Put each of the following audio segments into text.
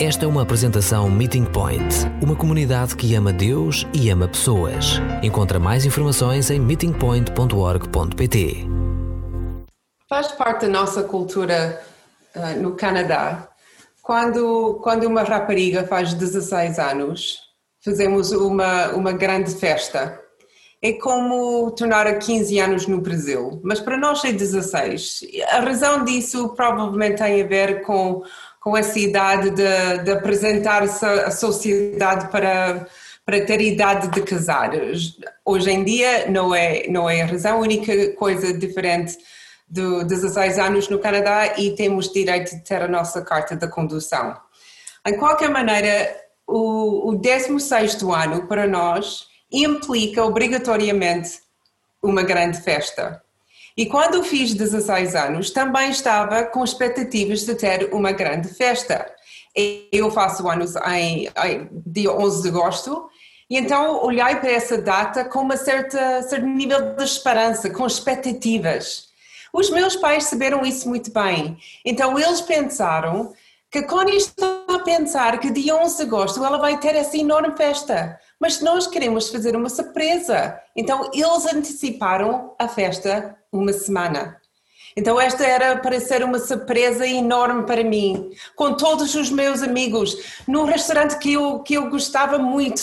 Esta é uma apresentação Meeting Point, uma comunidade que ama Deus e ama pessoas. Encontra mais informações em meetingpoint.org.pt. Faz parte da nossa cultura uh, no Canadá. Quando, quando uma rapariga faz 16 anos, fazemos uma, uma grande festa. É como tornar a 15 anos no Brasil, mas para nós é 16. A razão disso provavelmente tem a ver com com essa idade de, de apresentar-se à sociedade para, para ter idade de casar. Hoje em dia não é, não é a razão, a única coisa diferente de 16 anos no Canadá e temos direito de ter a nossa carta de condução. Em qualquer maneira, o, o 16 ano para nós implica obrigatoriamente uma grande festa. E quando fiz 16 anos, também estava com expectativas de ter uma grande festa. Eu faço anos em, em dia 11 de agosto, e então olhei para essa data com uma certa certo nível de esperança, com expectativas. Os meus pais saberam isso muito bem. Então eles pensaram que quando estão a pensar que dia 11 de agosto ela vai ter essa enorme festa, mas nós queremos fazer uma surpresa. Então eles anteciparam a festa uma semana. Então esta era para ser uma surpresa enorme para mim, com todos os meus amigos, num restaurante que eu, que eu gostava muito.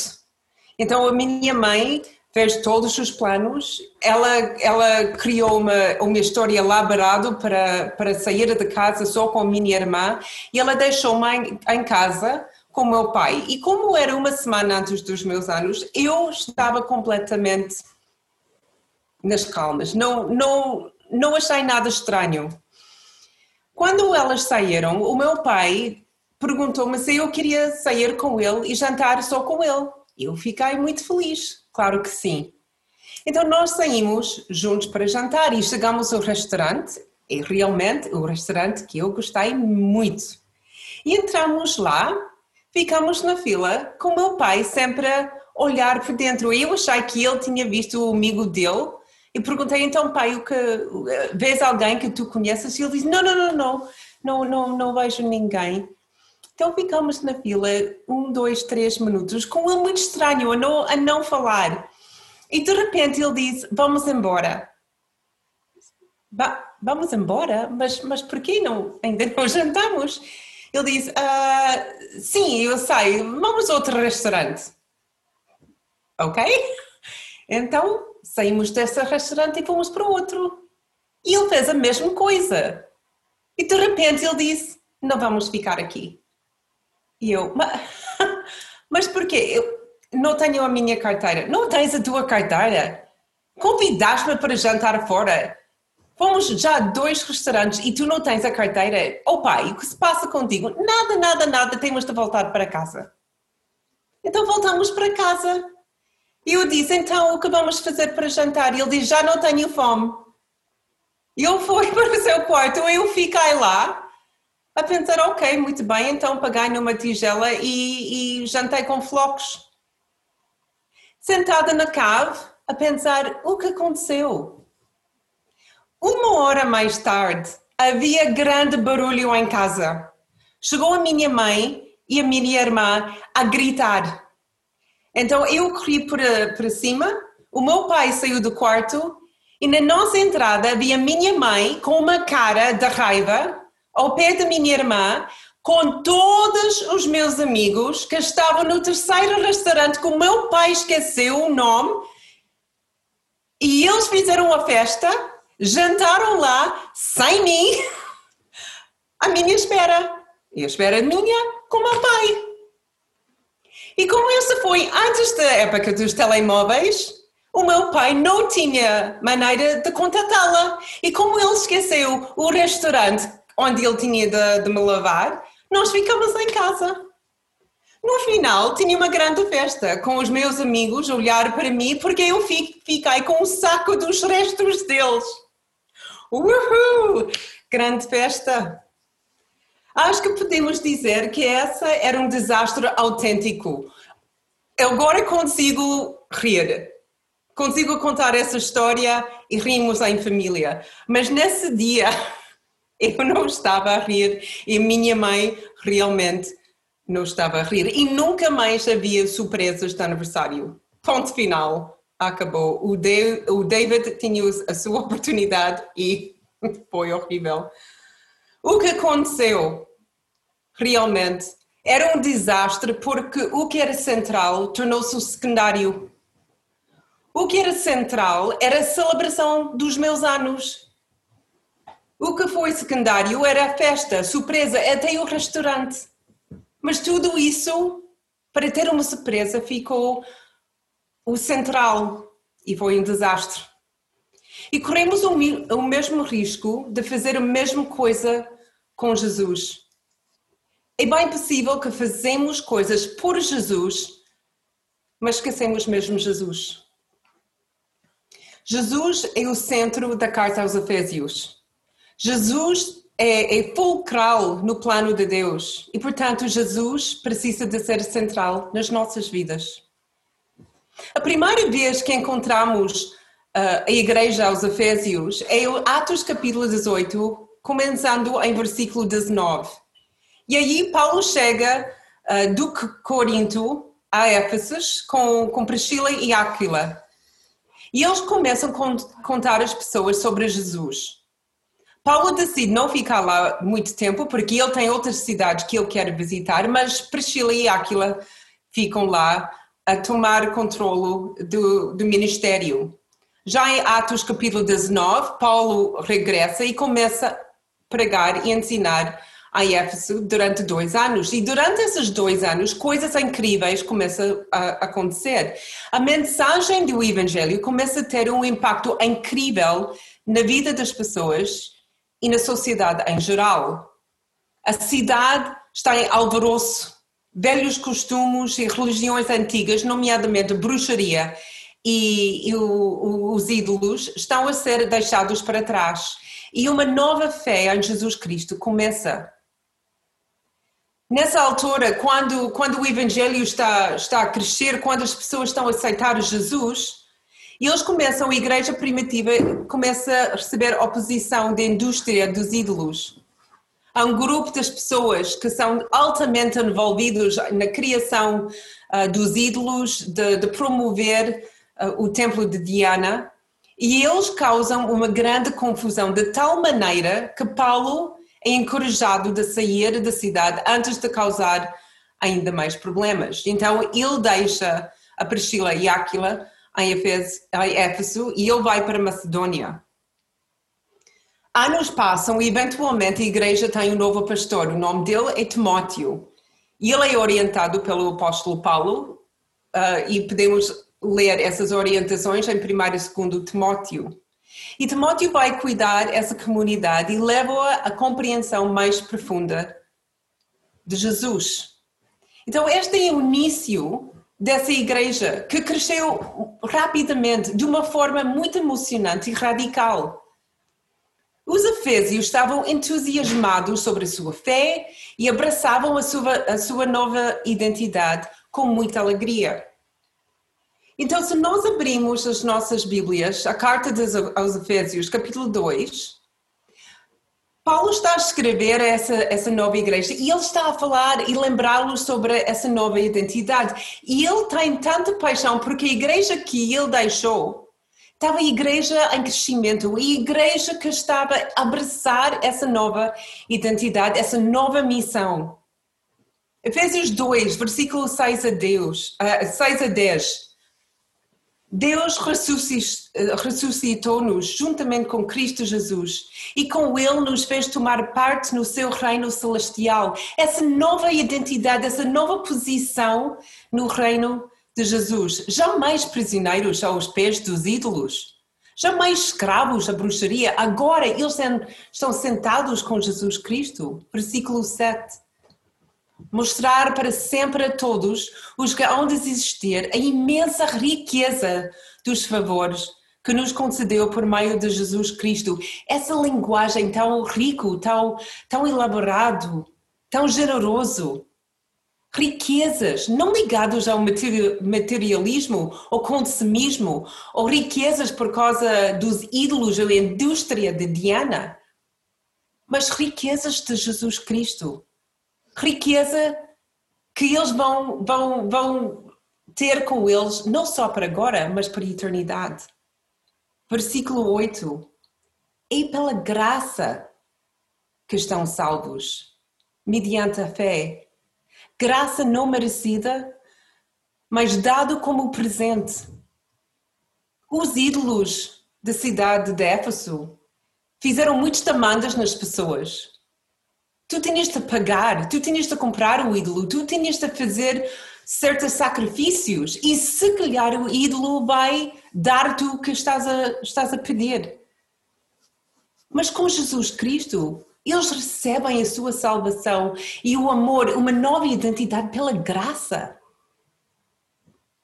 Então a minha mãe fez todos os planos, ela, ela criou uma, uma história elaborada para, para sair de casa só com a minha irmã e ela deixou-me em, casa com meu pai. E como era uma semana antes dos meus anos, eu estava completamente nas calmas. Não, não, não achei nada estranho. Quando elas saíram, o meu pai perguntou-me se eu queria sair com ele e jantar só com ele. Eu fiquei muito feliz, claro que sim. Então nós saímos juntos para jantar e chegamos ao restaurante, e realmente o restaurante que eu gostei muito. E entramos lá, ficamos na fila, com o meu pai sempre a olhar por dentro. Eu achei que ele tinha visto o amigo dele e perguntei então, pai, o que, vês alguém que tu conheces? E ele disse, não, não, não, não, não, não, não vejo ninguém. Então ficamos na fila um, dois, três minutos, com ele muito estranho, a não, a não falar. E de repente ele diz, vamos embora. vamos embora? Mas, mas porquê não? Ainda não jantamos. Ele diz, ah, sim, eu sei, vamos a outro restaurante. Ok? Então saímos desse restaurante e fomos para outro. E ele fez a mesma coisa. E de repente ele disse: Não vamos ficar aqui. E eu, mas, mas porquê? Eu não tenho a minha carteira. Não tens a tua carteira? Convidaste-me para jantar fora. Fomos já a dois restaurantes e tu não tens a carteira. Oh pai, o que se passa contigo? Nada, nada, nada, temos de voltar para casa. Então voltamos para casa. E eu disse, então o que vamos fazer para jantar? Ele diz, já não tenho fome. E eu fui para o seu quarto, eu fiquei lá a pensar, ok, muito bem, então paguei numa tigela e, e jantei com flocos. Sentada na cave, a pensar, o que aconteceu? Uma hora mais tarde, havia grande barulho em casa. Chegou a minha mãe e a minha irmã a gritar. Então eu corri para, para cima, o meu pai saiu do quarto e na nossa entrada havia minha mãe com uma cara de raiva ao pé da minha irmã, com todos os meus amigos que estavam no terceiro restaurante que o meu pai esqueceu o nome e eles fizeram uma festa, jantaram lá sem mim, à minha espera. E a espera minha com o meu pai. E como essa foi antes da época dos telemóveis, o meu pai não tinha maneira de contatá-la. E como ele esqueceu o restaurante onde ele tinha de, de me lavar, nós ficamos em casa. No final, tinha uma grande festa, com os meus amigos olhar para mim, porque eu fiquei com o saco dos restos deles. Uhul! Grande festa! Acho que podemos dizer que essa era um desastre autêntico. Eu agora consigo rir, consigo contar essa história e rimos em família, mas nesse dia eu não estava a rir e minha mãe realmente não estava a rir. E nunca mais havia surpresas de aniversário. Ponto final. Acabou. O, o David tinha a sua oportunidade e foi horrível. O que aconteceu realmente era um desastre porque o que era central tornou-se o secundário. O que era central era a celebração dos meus anos. O que foi secundário era a festa, a surpresa, até o restaurante. Mas tudo isso, para ter uma surpresa, ficou o central e foi um desastre. E corremos o, o mesmo risco de fazer a mesma coisa com Jesus. É bem possível que fazemos coisas por Jesus, mas esquecemos mesmo Jesus. Jesus é o centro da carta aos Efésios. Jesus é, é fulcral no plano de Deus e, portanto, Jesus precisa de ser central nas nossas vidas. A primeira vez que encontramos uh, a igreja aos Efésios é o Atos capítulo 18, começando em versículo 19. E aí Paulo chega uh, do Corinto a Éfeso com, com Priscila e Áquila. E eles começam a contar às pessoas sobre Jesus. Paulo decide não ficar lá muito tempo porque ele tem outras cidades que ele quer visitar, mas Priscila e Áquila ficam lá a tomar controle do, do ministério. Já em Atos capítulo 19, Paulo regressa e começa a pregar e ensinar a Éfeso durante dois anos. E durante esses dois anos, coisas incríveis começam a acontecer. A mensagem do Evangelho começa a ter um impacto incrível na vida das pessoas e na sociedade em geral. A cidade está em alvoroço, velhos costumes e religiões antigas, nomeadamente bruxaria e, e o, os ídolos, estão a ser deixados para trás. E uma nova fé em Jesus Cristo começa. Nessa altura, quando, quando o Evangelho está, está a crescer, quando as pessoas estão a aceitar Jesus, eles começam, a igreja primitiva começa a receber oposição da indústria dos ídolos. Há um grupo das pessoas que são altamente envolvidos na criação uh, dos ídolos, de, de promover uh, o templo de Diana, e eles causam uma grande confusão, de tal maneira que Paulo é encorajado de sair da cidade antes de causar ainda mais problemas. Então ele deixa a Priscila e Áquila em Éfeso e ele vai para Macedônia. Anos passam e eventualmente a igreja tem um novo pastor. O nome dele é Timóteo. E ele é orientado pelo apóstolo Paulo uh, e podemos ler essas orientações em 1 e 2 Timóteo. E Timóteo vai cuidar dessa comunidade e leva-a à compreensão mais profunda de Jesus. Então, este é o início dessa igreja que cresceu rapidamente, de uma forma muito emocionante e radical. Os efésios estavam entusiasmados sobre a sua fé e abraçavam a sua, a sua nova identidade com muita alegria. Então, se nós abrimos as nossas Bíblias, a carta aos Efésios, capítulo 2, Paulo está a escrever essa, essa nova igreja e ele está a falar e lembrá-los sobre essa nova identidade. E ele tem tanta paixão porque a igreja que ele deixou estava a igreja em crescimento, a igreja que estava a abraçar essa nova identidade, essa nova missão. Efésios 2, versículo 6 a, Deus, 6 a 10. Deus ressuscitou-nos juntamente com Cristo Jesus e com Ele nos fez tomar parte no seu reino celestial. Essa nova identidade, essa nova posição no reino de Jesus. Jamais prisioneiros aos pés dos ídolos, jamais escravos à bruxaria. Agora eles estão sentados com Jesus Cristo. Versículo 7 mostrar para sempre a todos os que hão de existir a imensa riqueza dos favores que nos concedeu por meio de Jesus Cristo. Essa linguagem tão rico, tão, tão elaborado, tão generoso. Riquezas, não ligadas ao materialismo ou consumismo, ou riquezas por causa dos ídolos ou indústria de Diana, mas riquezas de Jesus Cristo riqueza que eles vão, vão, vão ter com eles, não só para agora, mas para a eternidade. Versículo 8. E pela graça que estão salvos, mediante a fé. Graça não merecida, mas dado como presente. Os ídolos da cidade de Éfeso fizeram muitas demandas nas pessoas. Tu tinhas de pagar, tu tinhas de comprar o ídolo, tu tinhas de fazer certos sacrifícios e se calhar o ídolo vai dar-te o que estás a, estás a pedir. Mas com Jesus Cristo, eles recebem a sua salvação e o amor, uma nova identidade pela graça.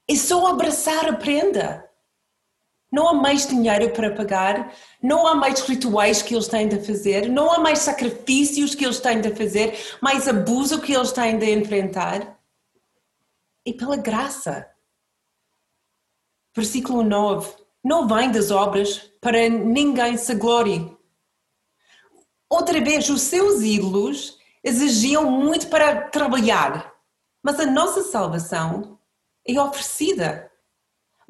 É só abraçar a prenda. Não há mais dinheiro para pagar, não há mais rituais que eles têm de fazer, não há mais sacrifícios que eles têm de fazer, mais abuso que eles têm de enfrentar. E pela graça. Versículo 9. Não vem das obras para ninguém se glorie. Outra vez, os seus ídolos exigiam muito para trabalhar, mas a nossa salvação é oferecida.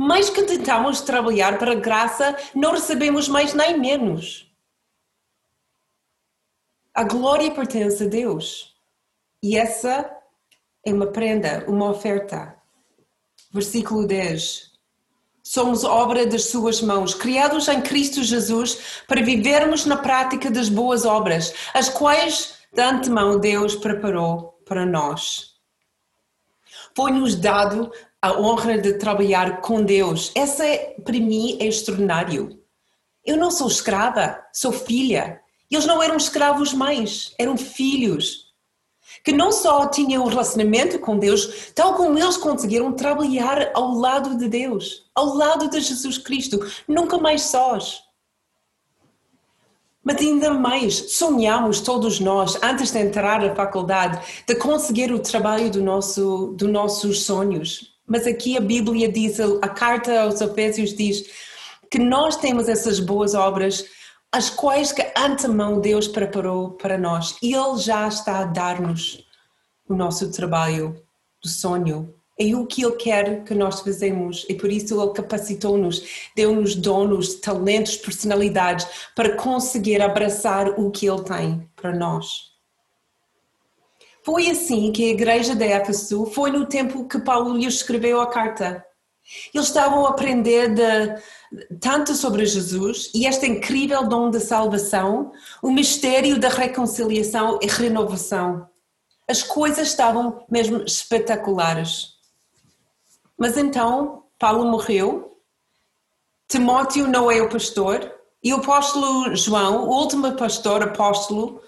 Mais que tentamos trabalhar para a graça, não recebemos mais nem menos. A glória pertence a Deus. E essa é uma prenda, uma oferta. Versículo 10. Somos obra das suas mãos, criados em Cristo Jesus para vivermos na prática das boas obras, as quais de antemão Deus preparou para nós. Foi-nos dado a honra de trabalhar com Deus. Essa para mim é extraordinário. Eu não sou escrava, sou filha. Eles não eram escravos mais, eram filhos que não só tinham um relacionamento com Deus, tal como eles conseguiram trabalhar ao lado de Deus, ao lado de Jesus Cristo, nunca mais sós. Mas ainda mais, sonhamos todos nós, antes de entrar na faculdade, de conseguir o trabalho do nosso, dos nossos sonhos. Mas aqui a Bíblia diz, a carta aos Efésios diz que nós temos essas boas obras as quais que antemão Deus preparou para nós. E Ele já está a dar-nos o nosso trabalho do sonho. É o que Ele quer que nós fazemos e por isso Ele capacitou-nos, deu-nos donos, talentos, personalidades para conseguir abraçar o que Ele tem para nós. Foi assim que a igreja de Éfeso foi no tempo que Paulo lhe escreveu a carta. Eles estavam a aprender de, tanto sobre Jesus e este incrível dom da salvação, o mistério da reconciliação e renovação. As coisas estavam mesmo espetaculares. Mas então Paulo morreu, Timóteo não é o pastor, e o apóstolo João, o último pastor apóstolo,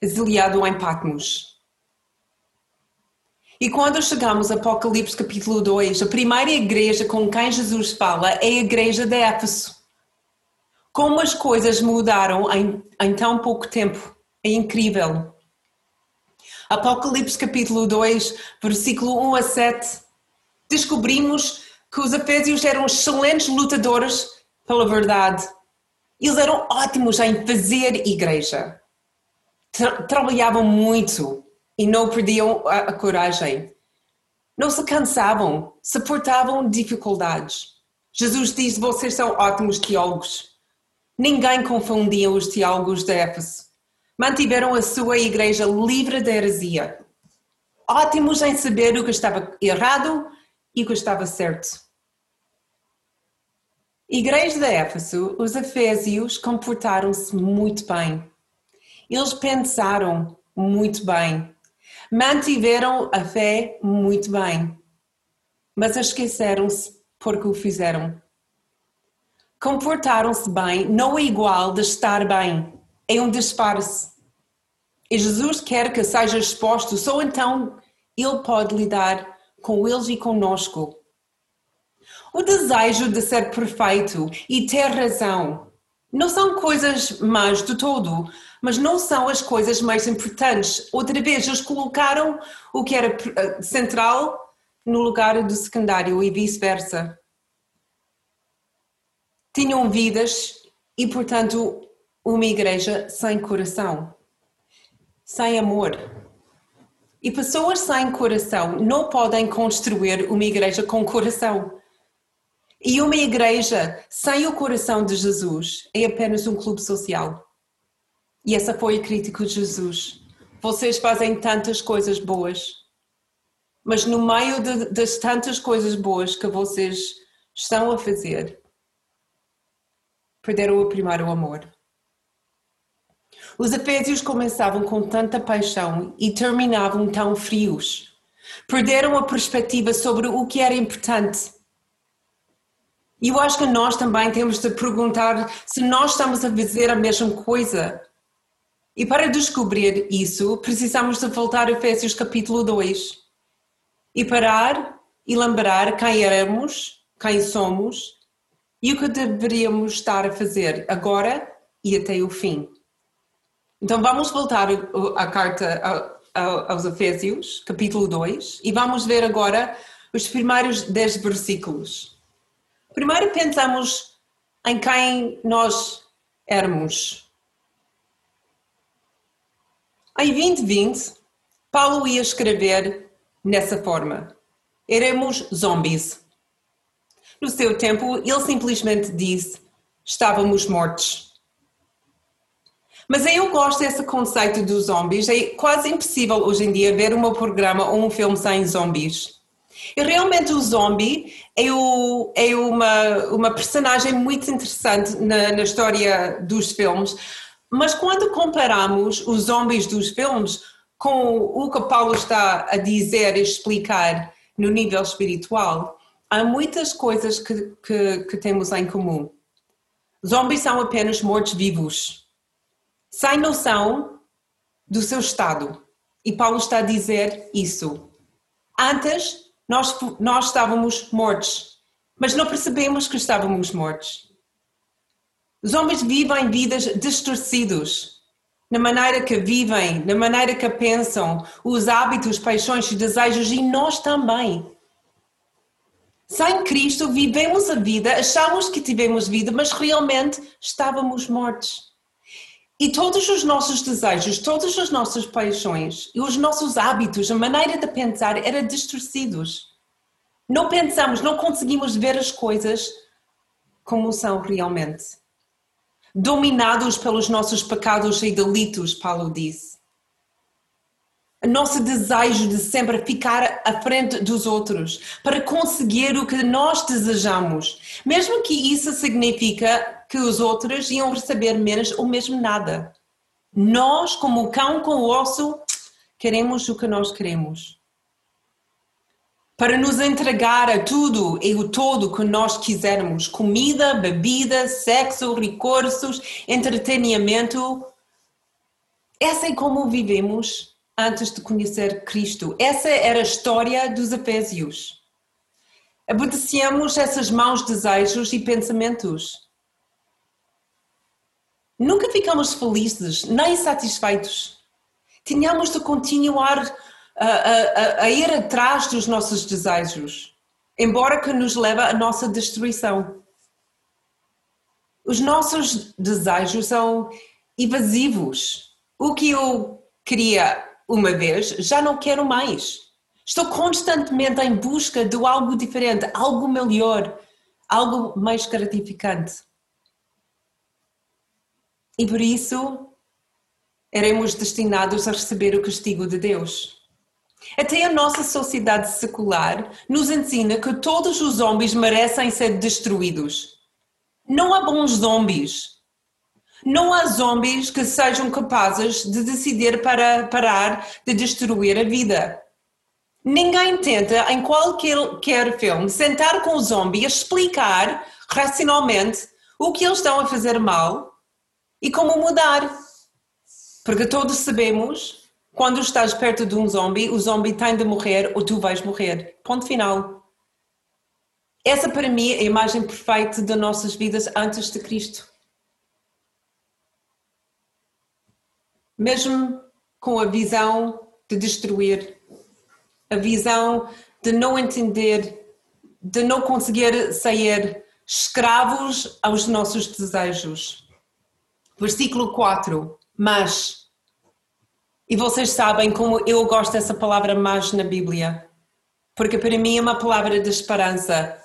exiliado em Patmos. E quando chegamos a Apocalipse capítulo 2, a primeira igreja com quem Jesus fala é a igreja de Éfeso. Como as coisas mudaram em, em tão pouco tempo. É incrível. Apocalipse capítulo 2, versículo 1 a 7. Descobrimos que os efésios eram excelentes lutadores pela verdade. Eles eram ótimos em fazer igreja. Tra trabalhavam muito e não perdiam a, a coragem. Não se cansavam, suportavam dificuldades. Jesus diz: Vocês são ótimos teólogos. Ninguém confundia os teólogos de Éfeso. Mantiveram a sua igreja livre de heresia. Ótimos em saber o que estava errado e o que estava certo. Igreja de Éfeso, os efésios comportaram-se muito bem. Eles pensaram muito bem mantiveram a fé muito bem, mas esqueceram-se porque o fizeram. Comportaram-se bem não é igual de estar bem, é um disfarce. E Jesus quer que seja exposto, só então Ele pode lidar com eles e conosco. O desejo de ser perfeito e ter razão não são coisas más de todo, mas não são as coisas mais importantes. Outra vez, eles colocaram o que era eh, central no lugar do secundário e vice-versa. Tinham vidas e, portanto, uma igreja sem coração, sem amor. E pessoas sem coração não podem construir uma igreja com coração. E uma igreja sem o coração de Jesus é apenas um clube social. E essa foi a crítica de Jesus. Vocês fazem tantas coisas boas, mas no meio de, das tantas coisas boas que vocês estão a fazer, perderam o primeiro amor. Os Efésios começavam com tanta paixão e terminavam tão frios. Perderam a perspectiva sobre o que era importante. E eu acho que nós também temos de perguntar se nós estamos a fazer a mesma coisa. E para descobrir isso, precisamos de voltar a Efésios capítulo 2 e parar e lembrar quem éramos, quem somos e o que deveríamos estar a fazer agora e até o fim. Então vamos voltar à carta aos Efésios, capítulo 2, e vamos ver agora os primeiros 10 versículos. Primeiro pensamos em quem nós éramos. Em 2020, Paulo ia escrever nessa forma: éramos zombies. No seu tempo, ele simplesmente disse: estávamos mortos. Mas eu gosto desse conceito dos zombies. É quase impossível hoje em dia ver um programa ou um filme sem zombies. E realmente o zombie é, o, é uma, uma personagem muito interessante na, na história dos filmes, mas quando comparamos os zombies dos filmes com o que Paulo está a dizer e explicar no nível espiritual, há muitas coisas que, que, que temos em comum. Zombies são apenas mortos-vivos sem noção do seu estado. E Paulo está a dizer isso. Antes, nós, nós estávamos mortos, mas não percebemos que estávamos mortos. Os homens vivem vidas distorcidos na maneira que vivem, na maneira que pensam, os hábitos, paixões e desejos, e nós também. Sem Cristo, vivemos a vida, achamos que tivemos vida, mas realmente estávamos mortos. E todos os nossos desejos, todas as nossas paixões e os nossos hábitos, a maneira de pensar eram distorcidos. Não pensamos, não conseguimos ver as coisas como são realmente. Dominados pelos nossos pecados e delitos, Paulo disse. O nosso desejo de sempre ficar à frente dos outros para conseguir o que nós desejamos, mesmo que isso significa que os outros iam receber menos ou mesmo nada. Nós, como o cão com o osso, queremos o que nós queremos. Para nos entregar a tudo e o todo que nós quisermos: comida, bebida, sexo, recursos, entretenimento. Essa é como vivemos antes de conhecer Cristo. Essa era a história dos Efésios. Obedecemos esses maus desejos e pensamentos. Nunca ficamos felizes nem satisfeitos. Tínhamos de continuar a, a, a, ir atrás dos nossos desejos, embora que nos leve à nossa destruição. Os nossos desejos são evasivos. O que eu queria uma vez, já não quero mais. Estou constantemente em busca de algo diferente, algo melhor, algo mais gratificante. E por isso eremos destinados a receber o castigo de Deus. Até a nossa sociedade secular nos ensina que todos os zombies merecem ser destruídos. Não há bons zombies. Não há zombies que sejam capazes de decidir para parar de destruir a vida. Ninguém tenta, em qualquer filme, sentar com o zombie a explicar racionalmente o que eles estão a fazer mal e como mudar. Porque todos sabemos, quando estás perto de um zombie, o zombie tem de morrer ou tu vais morrer. Ponto final. Essa para mim é a imagem perfeita das nossas vidas antes de Cristo. Mesmo com a visão de destruir, a visão de não entender, de não conseguir sair escravos aos nossos desejos. Versículo 4. Mas E vocês sabem como eu gosto dessa palavra mais na Bíblia, porque para mim é uma palavra de esperança.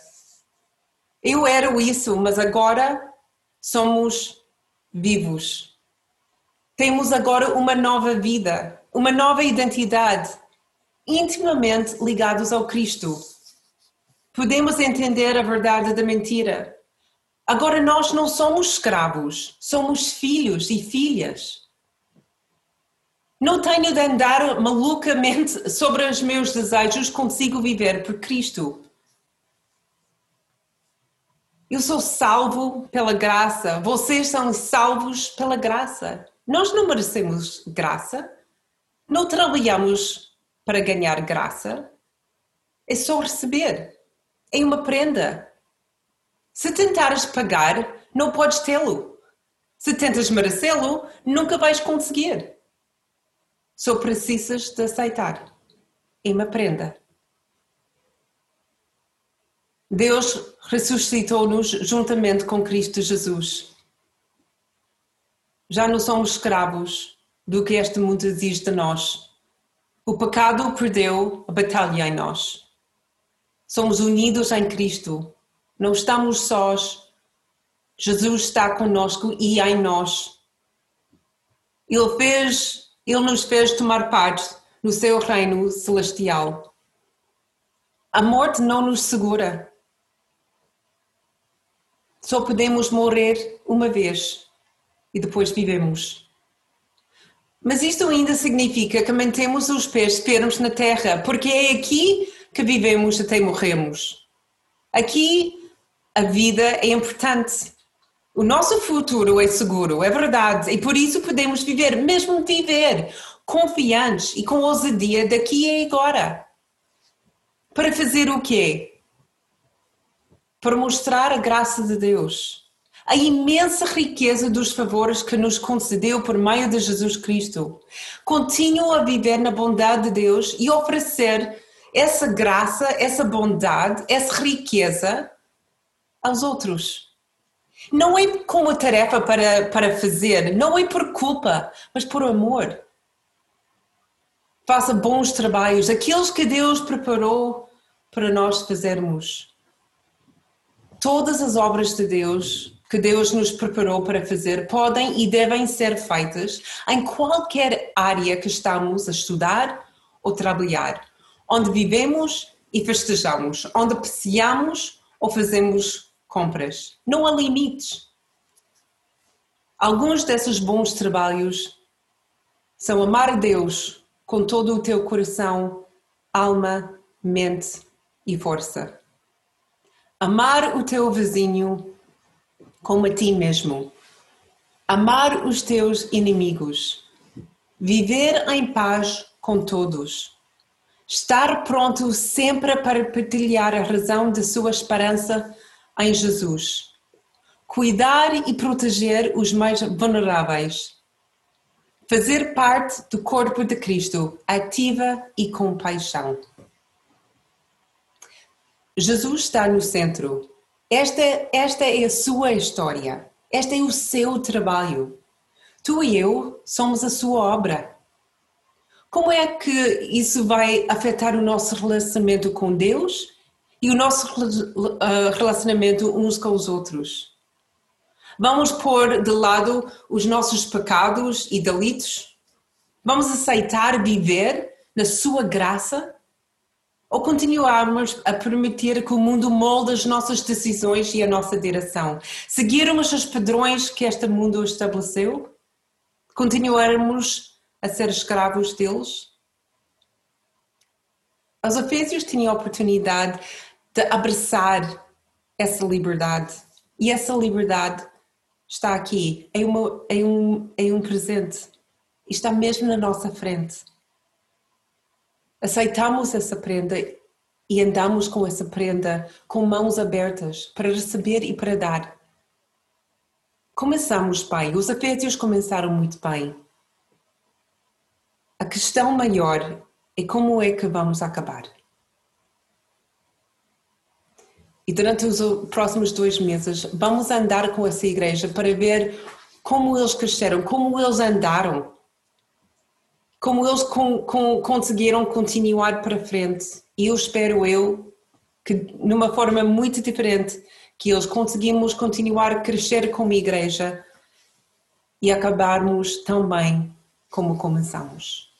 Eu era isso, mas agora somos vivos. Temos agora uma nova vida, uma nova identidade, intimamente ligados ao Cristo. Podemos entender a verdade da mentira. Agora nós não somos escravos, somos filhos e filhas. Não tenho de andar malucamente sobre os meus desejos, consigo viver por Cristo. Eu sou salvo pela graça, vocês são salvos pela graça. Nós não merecemos graça, não trabalhamos para ganhar graça, é só receber. É uma prenda. Se tentares pagar, não podes tê-lo. Se tentas merecê-lo, nunca vais conseguir. Só precisas de aceitar. É uma prenda. Deus ressuscitou-nos juntamente com Cristo Jesus. Já não somos escravos do que este mundo exige de nós. O pecado perdeu a batalha em nós. Somos unidos em Cristo. Não estamos sós. Jesus está conosco e em nós. Ele fez, ele nos fez tomar parte no seu reino celestial. A morte não nos segura. Só podemos morrer uma vez e depois vivemos. Mas isto ainda significa que mantemos os pés firmes na terra, porque é aqui que vivemos até morremos. Aqui a vida é importante. O nosso futuro é seguro, é verdade, e por isso podemos viver, mesmo viver, confiantes e com ousadia daqui e agora. Para fazer o quê? para mostrar a graça de Deus, a imensa riqueza dos favores que nos concedeu por meio de Jesus Cristo. Continuo a viver na bondade de Deus e oferecer essa graça, essa bondade, essa riqueza aos outros. Não é como tarefa para, para fazer, não é por culpa, mas por amor. Faça bons trabalhos, aqueles que Deus preparou para nós fazermos. Todas as obras de Deus que Deus nos preparou para fazer podem e devem ser feitas em qualquer área que estamos a estudar ou trabalhar, onde vivemos e festejamos, onde passeamos ou fazemos compras. Não há limites. Alguns desses bons trabalhos são amar Deus com todo o teu coração, alma, mente e força amar o teu vizinho como a ti mesmo, amar os teus inimigos, viver em paz com todos, estar pronto sempre para partilhar a razão de sua esperança em Jesus, cuidar e proteger os mais vulneráveis, fazer parte do corpo de Cristo, ativa e com paixão. Jesus está no centro. Esta, esta é a sua história. Este é o seu trabalho. Tu e eu somos a sua obra. Como é que isso vai afetar o nosso relacionamento com Deus e o nosso uh, relacionamento uns com os outros? Vamos pôr de lado os nossos pecados e delitos? Vamos aceitar viver na sua graça ou continuarmos a permitir que o mundo molde as nossas decisões e a nossa direção? Seguirmos os padrões que este mundo estabeleceu? Continuarmos a ser escravos deles? Os Efésios tinham a oportunidade de abraçar essa liberdade e essa liberdade está aqui, é, uma, é, um, é um presente, está mesmo na nossa frente aceitamos essa prenda e andamos com essa prenda com mãos abertas para receber e para dar. Começamos bem, os Efésios começaram muito bem. A questão maior é como é que vamos acabar. E durante os próximos dois meses vamos andar com essa igreja para ver como eles cresceram, como eles andaram como eles com, com, conseguiram continuar para frente. E eu espero eu que, numa forma muito diferente, que eles conseguimos continuar a crescer como igreja e acabarmos tão bem como começamos.